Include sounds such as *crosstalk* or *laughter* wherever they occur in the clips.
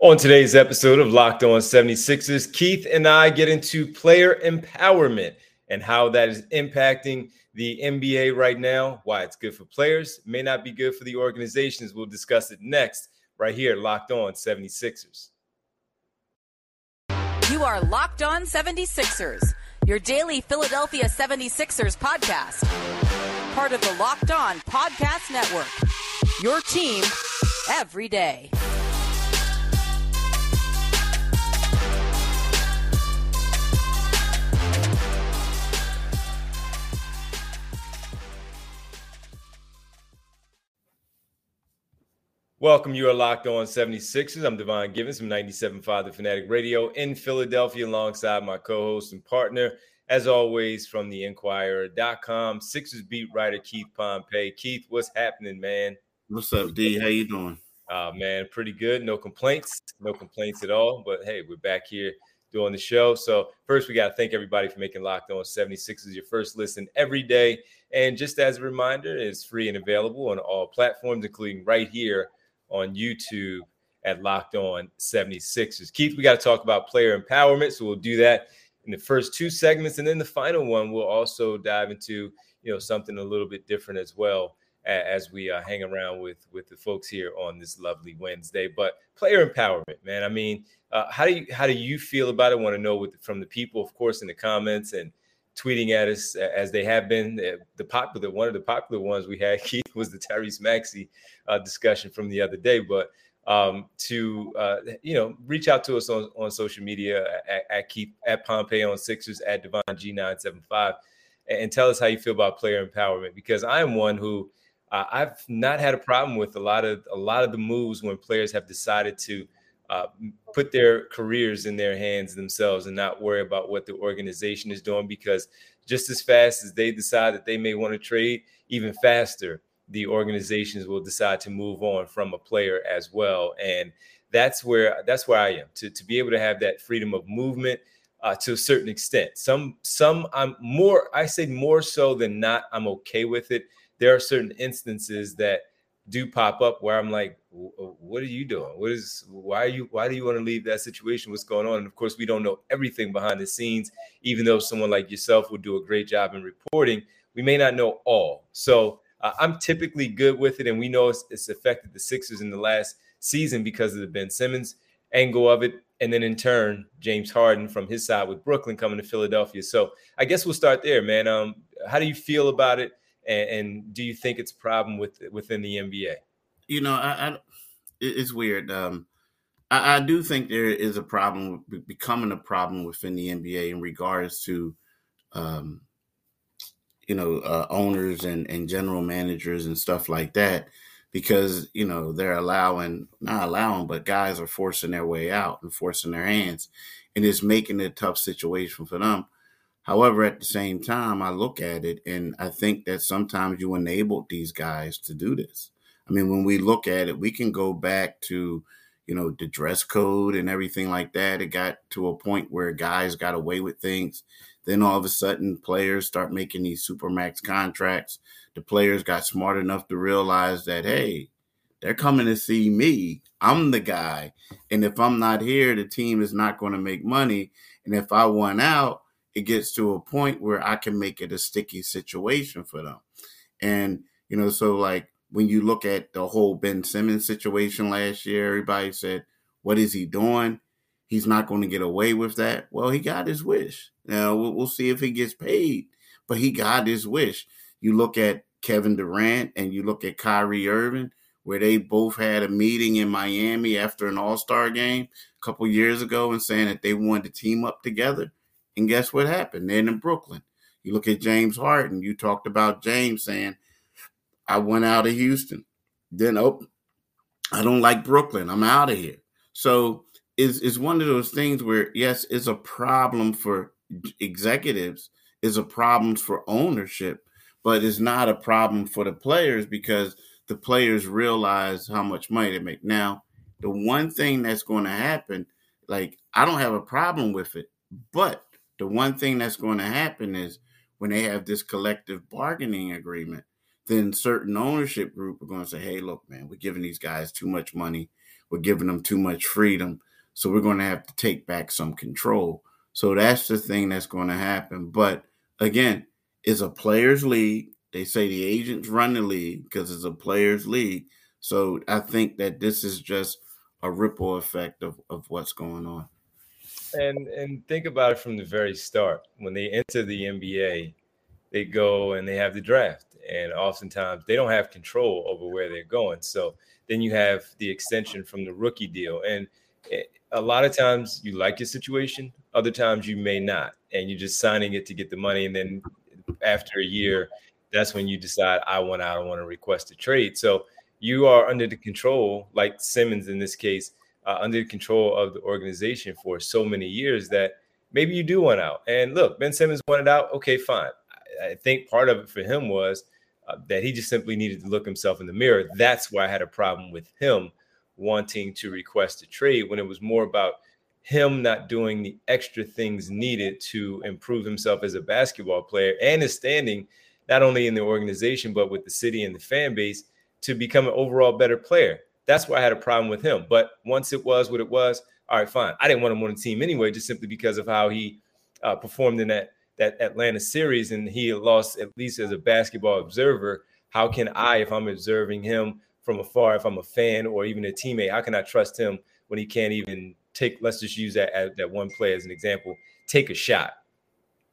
On today's episode of Locked On 76ers, Keith and I get into player empowerment and how that is impacting the NBA right now, why it's good for players, may not be good for the organizations. We'll discuss it next, right here, Locked On 76ers. You are Locked On 76ers, your daily Philadelphia 76ers podcast. Part of the Locked On Podcast Network. Your team every day. Welcome. You are locked on 76ers. I'm Devon Givens from 97.5 The Fanatic Radio in Philadelphia, alongside my co host and partner, as always, from the Inquirer.com, Sixers beat writer Keith Pompey. Keith, what's happening, man? What's up, D? How you doing? Uh, man, pretty good. No complaints. No complaints at all. But hey, we're back here doing the show. So first, we got to thank everybody for making Locked On 76ers your first listen every day. And just as a reminder, it's free and available on all platforms, including right here on YouTube at Locked On 76ers. Keith, we got to talk about player empowerment. So we'll do that in the first two segments. And then the final one, we'll also dive into, you know, something a little bit different as well as we uh, hang around with with the folks here on this lovely Wednesday. But player empowerment, man. I mean, uh, how do you how do you feel about it? I want to know with, from the people, of course, in the comments and tweeting at us as they have been. The popular one of the popular ones we had *laughs* Keith was the Tyrese Maxey uh, discussion from the other day, but um, to uh, you know reach out to us on, on social media at, at Keith at Pompey on Sixers at Devon G nine seven five, and tell us how you feel about player empowerment because I am one who uh, I've not had a problem with a lot of a lot of the moves when players have decided to uh, put their careers in their hands themselves and not worry about what the organization is doing because just as fast as they decide that they may want to trade, even faster, the organizations will decide to move on from a player as well. And that's where that's where I am to, to be able to have that freedom of movement uh, to a certain extent. Some some I'm more I say more so than not. I'm okay with it. There are certain instances that do pop up where I'm like, what are you doing? What is why you why do you want to leave that situation? What's going on? And of course, we don't know everything behind the scenes, even though someone like yourself would do a great job in reporting, we may not know all. So uh, I'm typically good with it, and we know it's, it's affected the Sixers in the last season because of the Ben Simmons angle of it. And then in turn, James Harden from his side with Brooklyn coming to Philadelphia. So I guess we'll start there, man. Um, how do you feel about it? and, and, do you think it's a problem with within the NBA? You know, I, I it's weird. Um, I, I, do think there is a problem becoming a problem within the NBA in regards to, um, you know, uh, owners and and general managers and stuff like that, because you know they're allowing not allowing, but guys are forcing their way out and forcing their hands, and it's making it a tough situation for them However, at the same time, I look at it and I think that sometimes you enabled these guys to do this. I mean, when we look at it, we can go back to, you know, the dress code and everything like that. It got to a point where guys got away with things. Then all of a sudden, players start making these supermax contracts. The players got smart enough to realize that, hey, they're coming to see me. I'm the guy. And if I'm not here, the team is not going to make money. And if I want out, it gets to a point where I can make it a sticky situation for them. And, you know, so like when you look at the whole Ben Simmons situation last year, everybody said, what is he doing? He's not going to get away with that. Well, he got his wish. Now we'll, see if he gets paid, but he got his wish. You look at Kevin Durant and you look at Kyrie Irving, where they both had a meeting in Miami after an All Star game a couple years ago and saying that they wanted to team up together. And guess what happened? Then in Brooklyn, you look at James Harden. You talked about James saying, I went out of Houston. Then, oh, I don't like Brooklyn. I'm out of here. So it's, it's one of those things where, yes, it's a problem for executives, it's a problem for ownership, but it's not a problem for the players because the players realize how much money they make. Now, the one thing that's going to happen, like, I don't have a problem with it, but the one thing that's going to happen is when they have this collective bargaining agreement, then certain ownership group are going to say, hey, look, man, we're giving these guys too much money. we're giving them too much freedom. So we're going to have to take back some control. So that's the thing that's going to happen. But again, it's a players' league. They say the agents run the league because it's a players' league. So I think that this is just a ripple effect of, of what's going on. And and think about it from the very start. When they enter the NBA, they go and they have the draft. And oftentimes they don't have control over where they're going. So then you have the extension from the rookie deal. And a lot of times you like your situation, other times you may not. And you're just signing it to get the money. And then after a year, that's when you decide, I want out, I want to request a trade. So you are under the control, like Simmons in this case, uh, under the control of the organization for so many years that maybe you do want out. And look, Ben Simmons wanted out. Okay, fine. I, think part of it for him was uh, that he just simply needed to look himself in the mirror. That's why I had a problem with him wanting to request a trade when it was more about him not doing the extra things needed to improve himself as a basketball player and his standing, not only in the organization, but with the city and the fan base to become an overall better player. That's why I had a problem with him. But once it was what it was, all right, fine. I didn't want him on the team anyway, just simply because of how he uh, performed in that that Atlanta series, and he lost at least as a basketball observer. How can I, if I'm observing him from afar, if I'm a fan or even a teammate, how can I trust him when he can't even take? Let's just use that that one play as an example. Take a shot.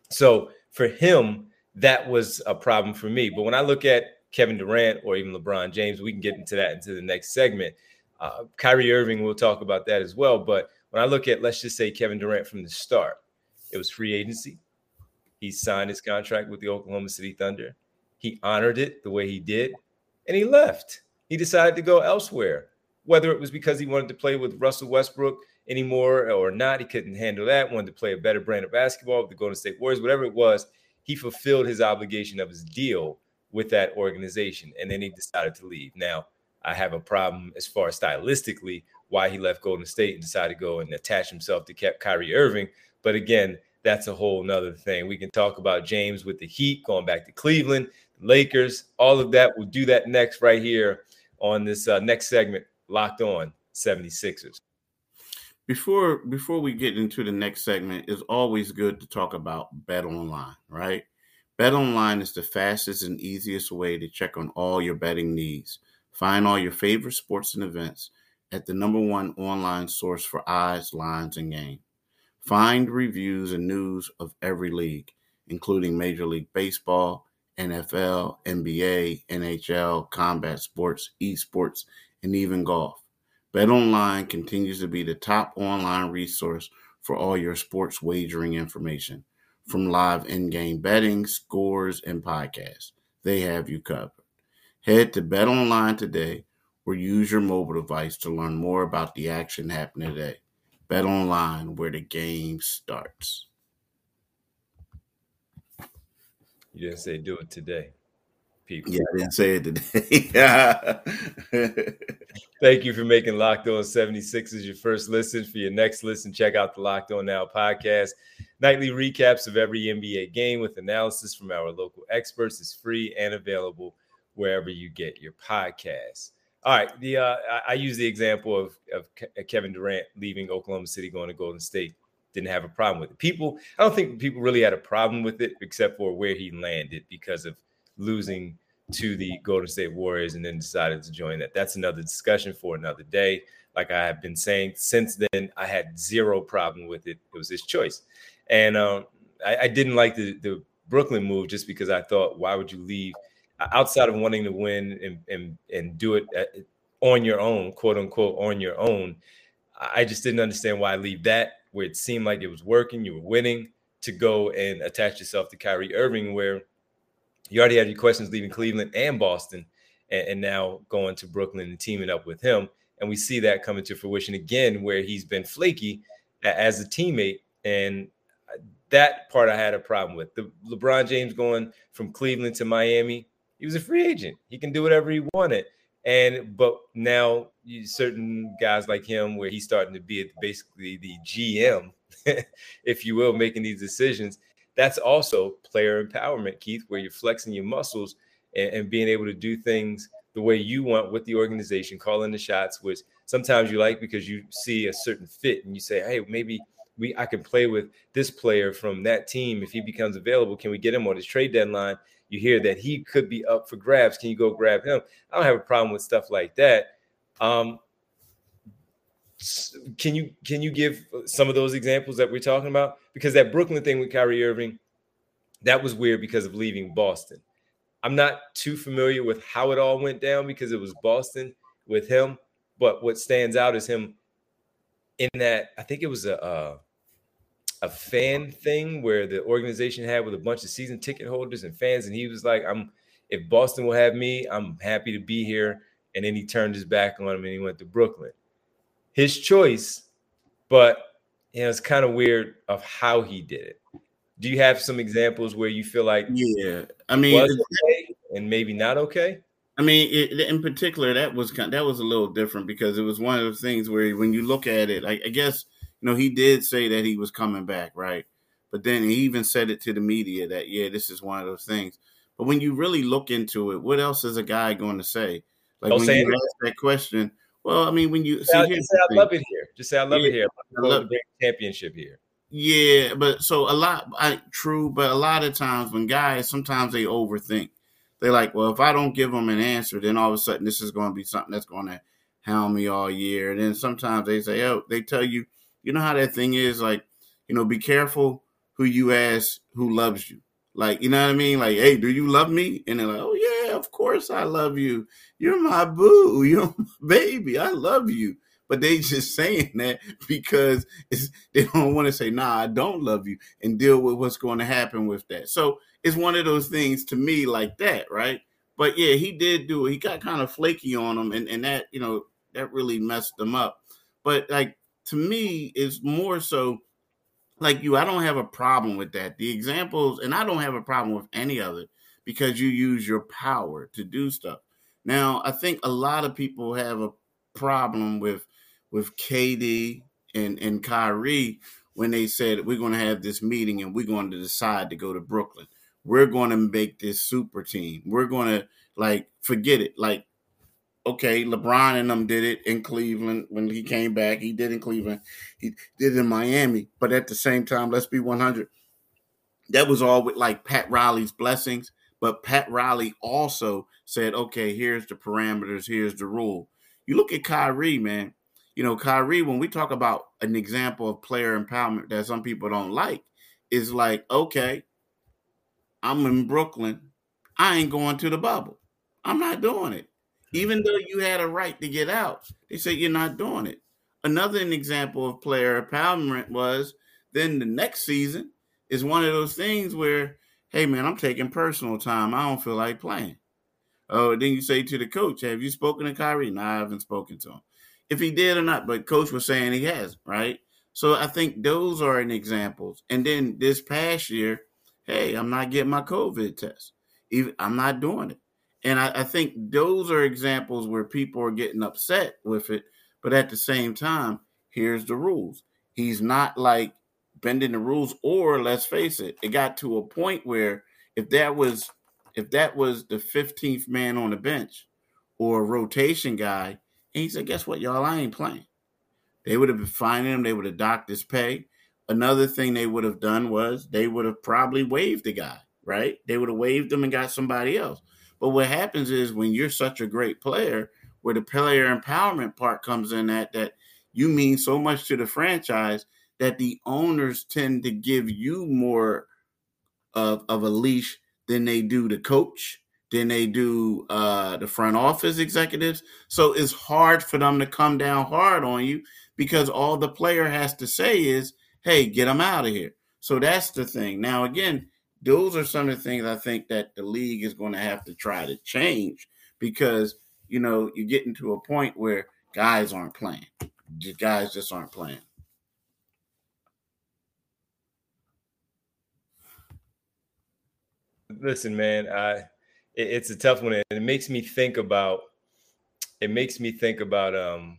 So for him, that was a problem for me. But when I look at Kevin Durant or even LeBron James. We can get into that into the next segment. Uh, Kyrie Irving, we'll talk about that as well. But when I look at, let's just say Kevin Durant from the start, it was free agency. He signed his contract with the Oklahoma City Thunder. He honored it the way he did, and he left. He decided to go elsewhere. Whether it was because he wanted to play with Russell Westbrook anymore or not, he couldn't handle that. Wanted to play a better brand of basketball with the Golden State Warriors, whatever it was. He fulfilled his obligation of his deal with that organization. And then he decided to leave. Now, I have a problem as far as stylistically why he left Golden State and decided to go and attach himself to Kyrie Irving. But again, that's a whole nother thing. We can talk about James with the Heat going back to Cleveland, Lakers, all of that. We'll do that next right here on this uh, next segment, Locked On 76ers. Before before we get into the next segment, it's always good to talk about Bet Online, right? Bet Online is the fastest and easiest way to check on all your betting needs. Find all your favorite sports and events at the number one online source for odds, lines, and game. Find reviews and news of every league, including Major League Baseball, NFL, NBA, NHL, combat sports, esports, and even golf. BetOnline continues to be the top online resource for all your sports wagering information from live in-game betting, scores, and podcasts. They have you covered. Head to BetOnline today or use your mobile device to learn more about the action happening today. Bet Online, where the game starts. You didn't say do it today people. Yeah, I didn't say it today. *laughs* Thank you for making Locked On 76ers your first listen. For your next listen, check out the Locked On Now podcast. Nightly recaps of every NBA game with analysis from our local experts is free and available wherever you get your podcasts. All right, the uh, I, use the example of, of Kevin Durant leaving Oklahoma City going to Golden State. Didn't have a problem with it. People, I don't think people really had a problem with it except for where he landed because of losing to the Golden State Warriors and then decided to join that. That's another discussion for another day. Like I have been saying since then, I had zero problem with it. It was his choice, and um, I, I, didn't like the, the Brooklyn move just because I thought, why would you leave outside of wanting to win and and, and do it uh, on your own, quote unquote, on your own? I just didn't understand why I leave that where it seemed like it was working, you were winning, to go and attach yourself to Kyrie Irving, where you already had your questions leaving Cleveland and Boston, and, and, now going to Brooklyn and teaming up with him. And we see that coming to fruition again, where he's been flaky as a teammate. And that part I had a problem with. The LeBron James going from Cleveland to Miami, he was a free agent. He can do whatever he wanted. And but now you, certain guys like him, where he's starting to be basically the GM, *laughs* if you will, making these decisions that's also player empowerment, Keith, where you're flexing your muscles and, and, being able to do things the way you want with the organization, calling the shots, which sometimes you like because you see a certain fit and you say, hey, maybe we I can play with this player from that team if he becomes available. Can we get him on his trade deadline? You hear that he could be up for grabs. Can you go grab him? I don't have a problem with stuff like that. Um, can you can you give some of those examples that we're talking about? Because that Brooklyn thing with Kyrie Irving, that was weird because of leaving Boston. I'm not too familiar with how it all went down because it was Boston with him. But what stands out is him in that I think it was a a, a fan thing where the organization had with a bunch of season ticket holders and fans, and he was like, "I'm if Boston will have me, I'm happy to be here." And then he turned his back on him and he went to Brooklyn. His choice, but you know, it's kind of weird of how he did it. Do you have some examples where you feel like yeah, I mean, okay and maybe not okay? I mean, it, in particular, that was kind that was a little different because it was one of those things where when you look at it, I, I guess you know he did say that he was coming back, right? But then he even said it to the media that yeah, this is one of those things. But when you really look into it, what else is a guy going to say? Like Don't when you anything. ask that question, well, I mean, when you see, just say I love it here. Just say I love yeah, it here. I love the championship here. Yeah, but so a lot, I, true, but a lot of times when guys, sometimes they overthink they're like, well, if I don't give them an answer, then all of a sudden this is going to be something that's going to hound me all year. And then sometimes they say, oh, they tell you, you know how that thing is, like, you know, be careful who you ask who loves you. Like, you know what I mean? Like, hey, do you love me? And they're like, oh yeah, of course I love you. You're my boo. *laughs* You're my baby. I love you. But they just *laughs* saying that because they don't want to say, nah, I don't love you and deal with what's going to happen with that. So it's one of those things to me like that, right? But yeah, he did do it. He got kind of flaky on him, and, and that, you know, that really messed him up. But like to me, it's more so like you, I don't have a problem with that. The examples, and I don't have a problem with any of it because you use your power to do stuff. Now, I think a lot of people have a problem with with KD and and Kyrie when they said we're going to have this meeting and we're going to decide to go to Brooklyn we're going to make this super team. We're going to like forget it. Like, okay, LeBron and them did it in Cleveland when he came back. He did in Cleveland. He did in Miami. But at the same time, let's be 100. That was all with like Pat Riley's blessings. But Pat Riley also said, okay, here's the parameters, here's the rule. You look at Kyrie, man. You know, Kyrie, when we talk about an example of player empowerment that some people don't like, is like, okay, I'm in Brooklyn. I ain't going to the bubble. I'm not doing it. Even though you had a right to get out, they say you're not doing it. Another example of player empowerment was then the next season is one of those things where, hey man, I'm taking personal time. I don't feel like playing. Oh, then you say to the coach, have you spoken to Kyrie? No, I haven't spoken to him. If he did or not, but coach was saying he has, right? So I think those are an examples. And then this past year, hey, I'm not getting my COVID test. I'm not doing it. And I, I think those are examples where people are getting upset with it. But at the same time, here's the rules. He's not like bending the rules, or let's face it, it got to a point where if that was if that was the 15th man on the bench or a rotation guy, and he said, guess what, y'all, I ain't playing. They would have been fining him, they would have docked his pay. Another thing they would have done was they would have probably waived the guy, right? They would have waived him and got somebody else. But what happens is when you're such a great player, where the player empowerment part comes in at that you mean so much to the franchise that the owners tend to give you more of, of a leash than they do the coach, than they do uh, the front office executives. So it's hard for them to come down hard on you because all the player has to say is, hey, get them out of here. So that's the thing. Now, again, those are some of the things I think that the league is going to have to try to change because, you know, you're getting to a point where guys aren't playing. The guys just aren't playing. Listen, man, I it, it's a tough one, and it makes me think about it makes me think about um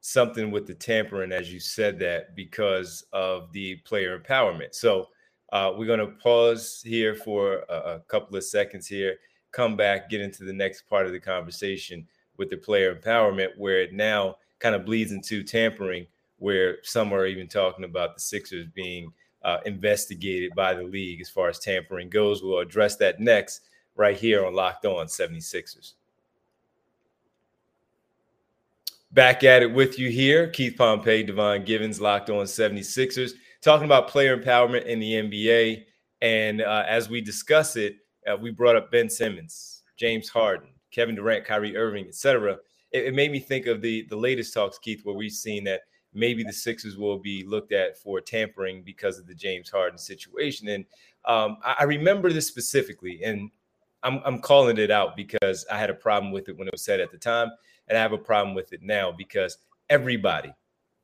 something with the tampering, as you said that, because of the player empowerment. So uh, we're going to pause here for a, a, couple of seconds here, come back, get into the next part of the conversation with the player empowerment, where it now kind of bleeds into tampering, where some are even talking about the Sixers being uh, investigated by the league as far as tampering goes. We'll address that next right here on Locked On 76ers. Back at it with you here, Keith Pompey, Devon Givens, Locked On 76ers, talking about player empowerment in the NBA. And uh, as we discuss it, uh, we brought up Ben Simmons, James Harden, Kevin Durant, Kyrie Irving, etc. It, it made me think of the the latest talks, Keith, where we've seen that maybe the Sixers will be looked at for tampering because of the James Harden situation. And um, I, I, remember this specifically, and I'm, I'm calling it out because I had a problem with it when it was said at the time, and I have a problem with it now because everybody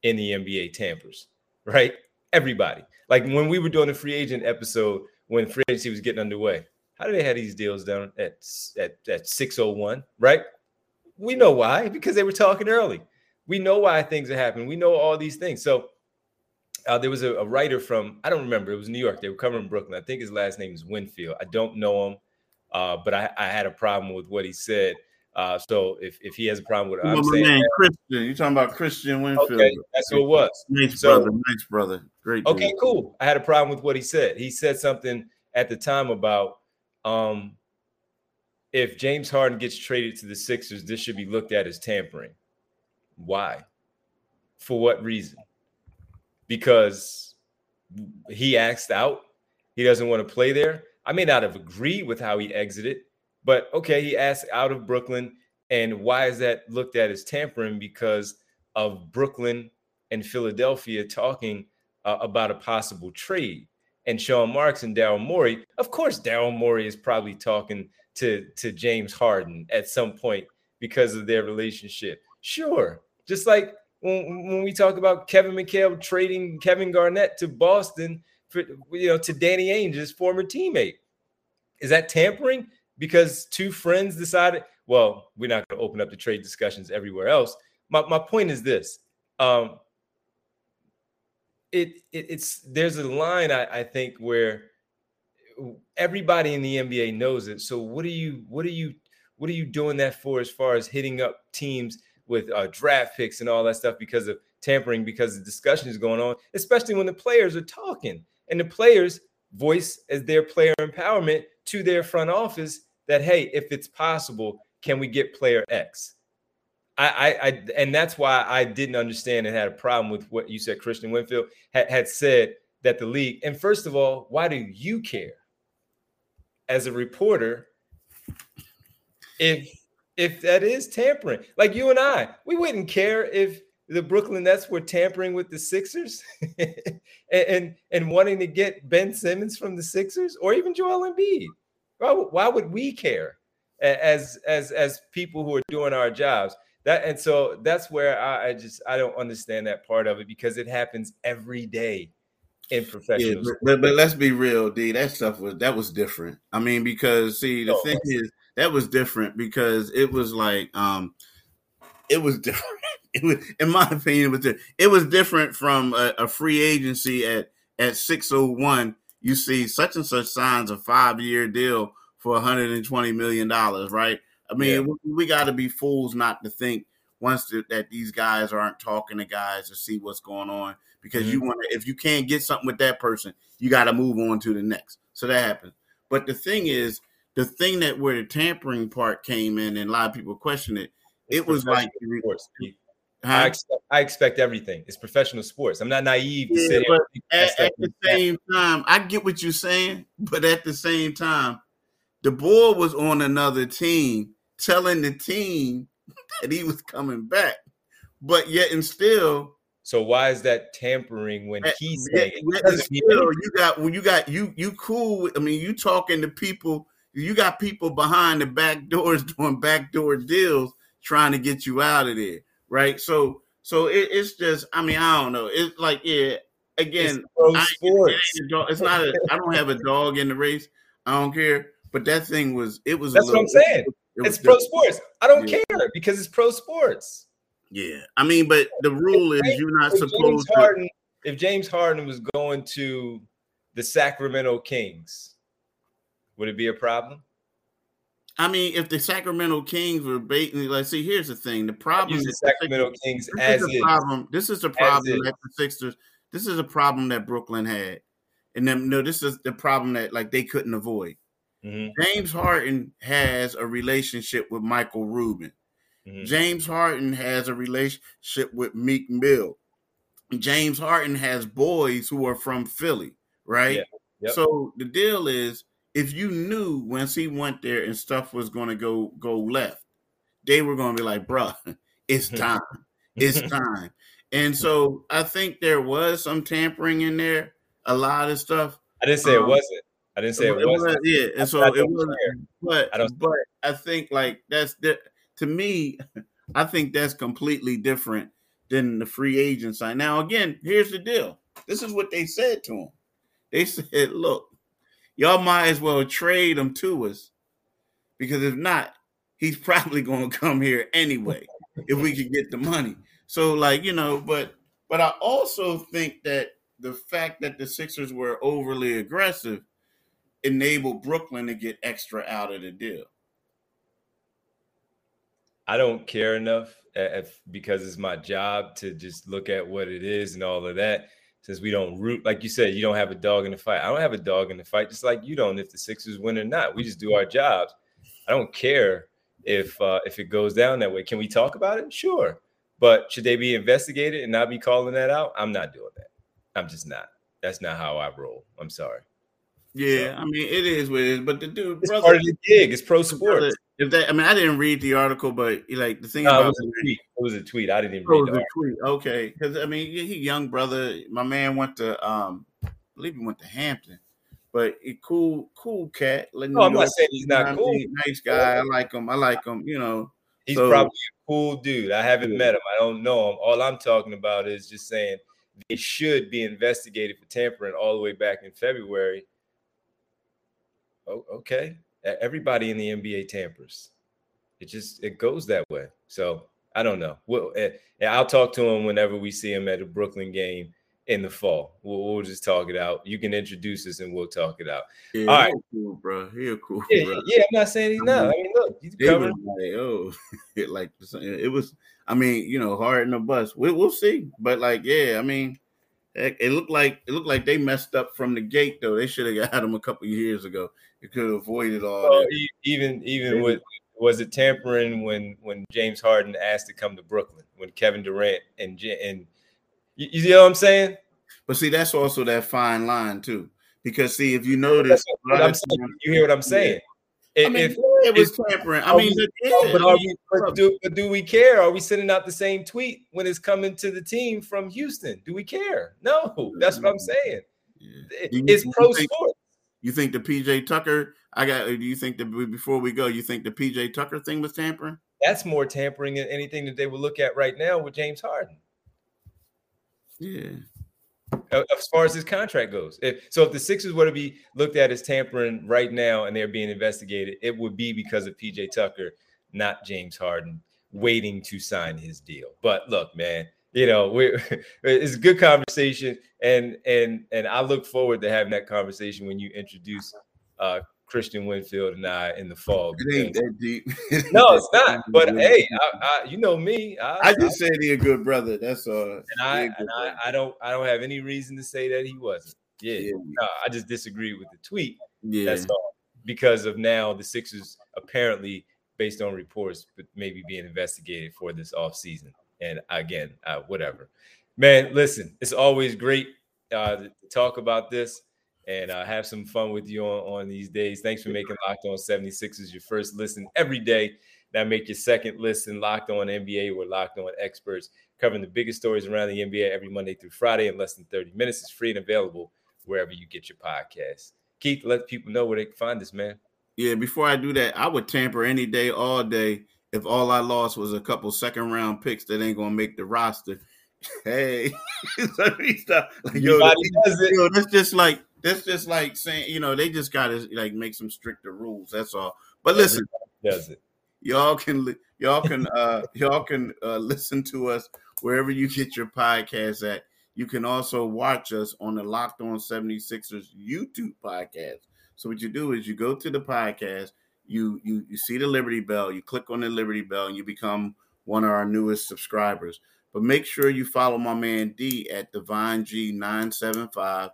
in the NBA tampers, right? Everybody. Like when we were doing the free agent episode when free agency was getting underway, how do they have these deals done at at, at 601, right? We know why, because they were talking early we know why things are happening. We know all these things. So uh, there was a, a, writer from I don't remember. It was New York. They were covering Brooklyn. I think his last name is Winfield. I don't know him, uh, but I, I, had a problem with what he said. Uh, so if, if he has a problem with it, I'm saying man, Christian. You're talking about Christian Winfield? Okay, that's who it was. Nice so, brother, nice brother, great. Okay, dude. cool. I had a problem with what he said. He said something at the time about um, if James Harden gets traded to the Sixers, this should be looked at as tampering. Why? For what reason? Because he asked out. He doesn't want to play there. I may not have agreed with how he exited, but okay, he asked out of Brooklyn. And why is that looked at as tampering? Because of Brooklyn and Philadelphia talking uh, about a possible trade. And Sean Marks and Daryl Morey, of course, Daryl Morey is probably talking to, to James Harden at some point because of their relationship. Sure, just like when, when we talk about Kevin McHale trading Kevin Garnett to Boston for you know to Danny Ainge, his former teammate. Is that tampering? Because two friends decided, well, we're not going to open up the trade discussions everywhere else. My, my point is this. Um, it, it it's there's a line I, I think where everybody in the NBA knows it. So what are you what are you what are you doing that for as far as hitting up teams with uh, draft picks and all that stuff because of tampering, because the discussion is going on, especially when the players are talking and the players voice as their player empowerment to their front office that hey, if it's possible, can we get player X? I, I, and that's why I didn't understand and had a problem with what you said. Christian Winfield had, had said that the league, and first of all, why do you care as a reporter if if that is tampering. Like you and I, we wouldn't care if the Brooklyn Nets were tampering with the Sixers *laughs* and, and, and wanting to get Ben Simmons from the Sixers or even Joel Embiid. Why, why would we care as as as people who are doing our jobs? That and so that's where I, I just I don't understand that part of it because it happens every day in professional. Yeah, but, but, let's be real, D. That stuff was that was different. I mean, because see, the oh, thing is, that was different because it was like um it was *laughs* different. It was, in my opinion, it was different. it was different from a, a free agency at at six oh one. You see such and such signs a five year deal for 120 million dollars, right? I mean, yeah. we, we got to be fools not to think once the, that these guys aren't talking to guys to see what's going on because mm-hmm. you want to. If you can't get something with that person, you got to move on to the next. So that happens. But the thing is, the thing that where the tampering part came in and a lot of people question it, it's it was like sports, I, expect, I expect everything. It's professional sports. I'm not naive to yeah, but at, at the same time, I get what you're saying, but at the same time, the boy was on another team telling the team that he was coming back, but yet and still. So why is that tampering when he's yet, saying still, you got when you got you you cool? With, I mean, you talking to people you got people behind the back doors *laughs* doing backdoor deals trying to get you out of there, right? So, so it, it's just, I mean, I don't know. It's like, yeah, again, it's, it it's not. A, I don't have a dog in the race. I don't care. But that thing was, it was. That's what I'm saying. It it's pro sports. I don't yeah. care because it's pro sports. Yeah, I mean, but the rule is you're not supposed James Harden, to. If James Harden was going to the Sacramento Kings would it be a problem? I mean, if the Sacramento Kings were baiting, like, see, here's the thing: the problem is the Sacramento Kings this as is problem. This is the problem that the Sixers. This is a problem that Brooklyn had, and then no, this is the problem that like they couldn't avoid. Mhm, James Harden has a relationship with Michael Rubin. mhm. James Harden has a relationship with Meek Mill. James Harden has boys who are from Philly, right? Yeah, yep. So the deal is, if you knew once he went there and stuff was going to go go left, they were going to be like, "Bruh, *laughs* it's *laughs* time, it's time." And so I think there was some tampering in there, a lot of stuff. I didn't say it Um, wasn't. I didn't say it, It was- wasn't. yeah, and so I it don't was, but I don't- but I think like that's the, to me, *laughs* I think that's completely different than the free agent sign. Now again, here's the deal. This is what they said to him. They *laughs* said, "Look, y'all might as well trade him to us because if not, he's *laughs* probably going to come here anyway if we could get the money." So like you know, but but I also think that the fact that the Sixers were overly aggressive enabled Brooklyn to get extra out of the deal. I don't care enough uh, if, because it's my job to just look at what it is and all of that. Since we don't root, like you said, you don't have a dog in the fight. I don't have a dog in the fight, just like you don't. If the Sixers win or not, we just do our jobs. I don't care if uh, if it goes down that way. Can we talk about it? Sure, but should they be investigated and not be calling that out? I'm not doing that. I'm just not. That's not how I roll. I'm sorry. Yeah, I mean it is what it is. But the dude, It's brother, part of the gig. It's pro sports. if that, I mean, I didn't read the article, but like the thing No, it about was a tweet. It was a tweet. I didn't even Oh, read it the tweet. Okay, because I mean, he young brother. My man went to, um, I believe he went to Hampton, but he cool, cool cat. letting No, I'm know, not saying he's not cool. Nice guy. I like him. I like him. You know. He's So- probably a cool dude. I haven't Yeah. met him. I don't know him. All I'm talking about is just saying they should be investigated for tampering all the way back in February. Oh, okay. Everybody in the NBA tampers. It just it goes that way. So I don't know. Well, eh, eh, I'll talk to him whenever we see him at a Brooklyn game in the fall. We'll, we'll just talk it out. You can introduce us and we'll talk it out. Yeah, All right. cool, bro. He a cool, Yeah, bro. yeah. I'm not saying he's not. I mean, look, he's covering. like, oh, it *laughs* like it was. I mean, you know, hard in the bus. We, we'll see, but like, yeah, I mean, it, it looked like it looked like they messed up from the gate. Though they should have got him a couple years ago. It could have avoided all Well, that. even even Maybe. with was it tampering when when James Harden asked to come to Brooklyn when Kevin Durant and and you, you know what I'm saying? But see, that's also that fine line too, because see, if you notice, saying. You hear what I'm saying? I If- mean, if- it was if- tampering. I mean, we- yeah, but are we but do, but do we care? Are we sending out the same tweet when it's coming to the team from Houston? Do we care? No, that's what I'm saying. yeah. It- You- it's you pro think- sports. You think the PJ Tucker? I got. Uh, do you think that before we go, you think the PJ Tucker thing was tampering? That's more tampering than anything that they would look at right now with James Harden. Yeah. As far as his contract goes. If so, if the Sixers were to be looked at as tampering right now and they're being investigated, it would be because of PJ Tucker, not James Harden, waiting to sign his deal. But look, man, you know, we *laughs* it's a good conversation, and and and I look forward to having that conversation when you introduce uh Christian Winfield and I in the fall. It ain't that deep. *laughs* No, it's not. But hey, I, I, you know me. I, I just said he a good brother. That's all. and I, He a good and I. I don't I don't have any reason to say that he wasn't. Yeah, Yeah. no, I just disagree with the tweet. yeah. That's all because of now the Sixers apparently, based on reports, but maybe being investigated for this offseason. And again, uh, whatever. Man, listen, it's always great uh, to talk about this and uh, have some fun with you on, on these days. Thanks for making Locked On 76ers your first listen every day. That make your second listen Locked On NBA. We're Locked On experts covering the biggest stories around the NBA every Monday through Friday in less than 30 minutes. It's free and available wherever you get your podcasts. Keith, let people know where they can find us, man. Yeah, before I do that, I would tamper any day, all day, if all I lost was a couple second round picks that ain't gonna make the roster. *laughs* Hey, *laughs* so like, yo, yo, that's just like that's just like saying, you know, they just gotta like make some stricter rules. That's all. But listen, Does it? y'all can y'all can uh *laughs* y'all can uh listen to us wherever you get your podcast at. You can also watch us on the Locked On 76ers YouTube podcast. So what you do is you go to the podcast, you you you see the Liberty Bell, you click on the Liberty Bell, and you become one of our newest subscribers. But make sure you follow my man D at Devon G nine seven five.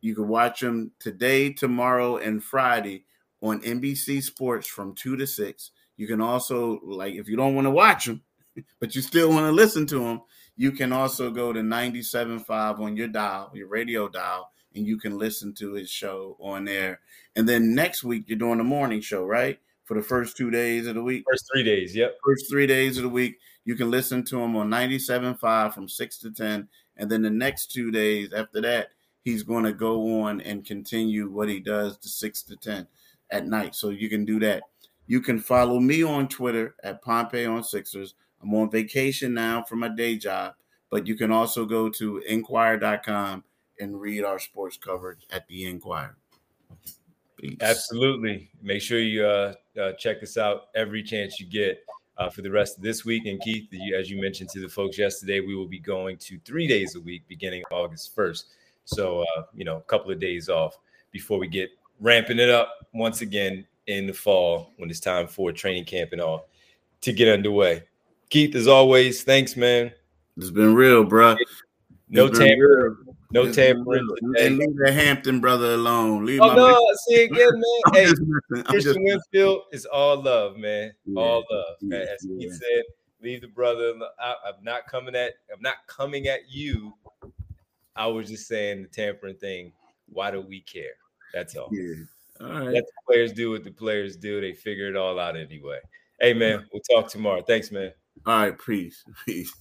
You can watch them today, tomorrow, and Friday on NBC Sports from two to six. You can also like if you don't want to watch them, *laughs* but you still want to listen to them, you can also go to 97.5 on your dial, your radio dial, and you can listen to his show on there. And then next week you're doing a morning show, right? For the first two days of the week. First three days, yep. First three days of the week. You can listen to him on 97.5 from 6 to 10. And then the next two days after that, he's going to go on and continue what he does to 6 to 10 at night. So you can do that. You can follow me on Twitter at Pompey on Sixers. I'm on vacation now for my day job, but you can also go to inquirer.com and read our sports coverage at the Inquirer. Peace. Absolutely. Make sure you uh, uh, check us out every chance you get uh, for the rest of this week. And Keith, as you mentioned to the folks yesterday, we will be going to three days a week beginning August 1st. So, uh, you know, a couple of days off before we get ramping it up once again in the fall when it's time for training camp and all to get underway. Keith, as always, thanks, man. It's been real, bro. No tampering. No tampering. And leave the Hampton brother alone. Leave oh no, see again, man. *laughs* hey, Christian Winfield is all love, man. Yeah, all love. Yeah, As yeah. Keith said, leave the brother. I'm not coming at. I'm not coming at you. I was just saying the tampering thing. Why do we care? That's all. Yeah. All right. Let the players do what the players do. They figure it all out anyway. Hey man, we'll talk tomorrow. Thanks, man. All right, peace. *laughs* Peace.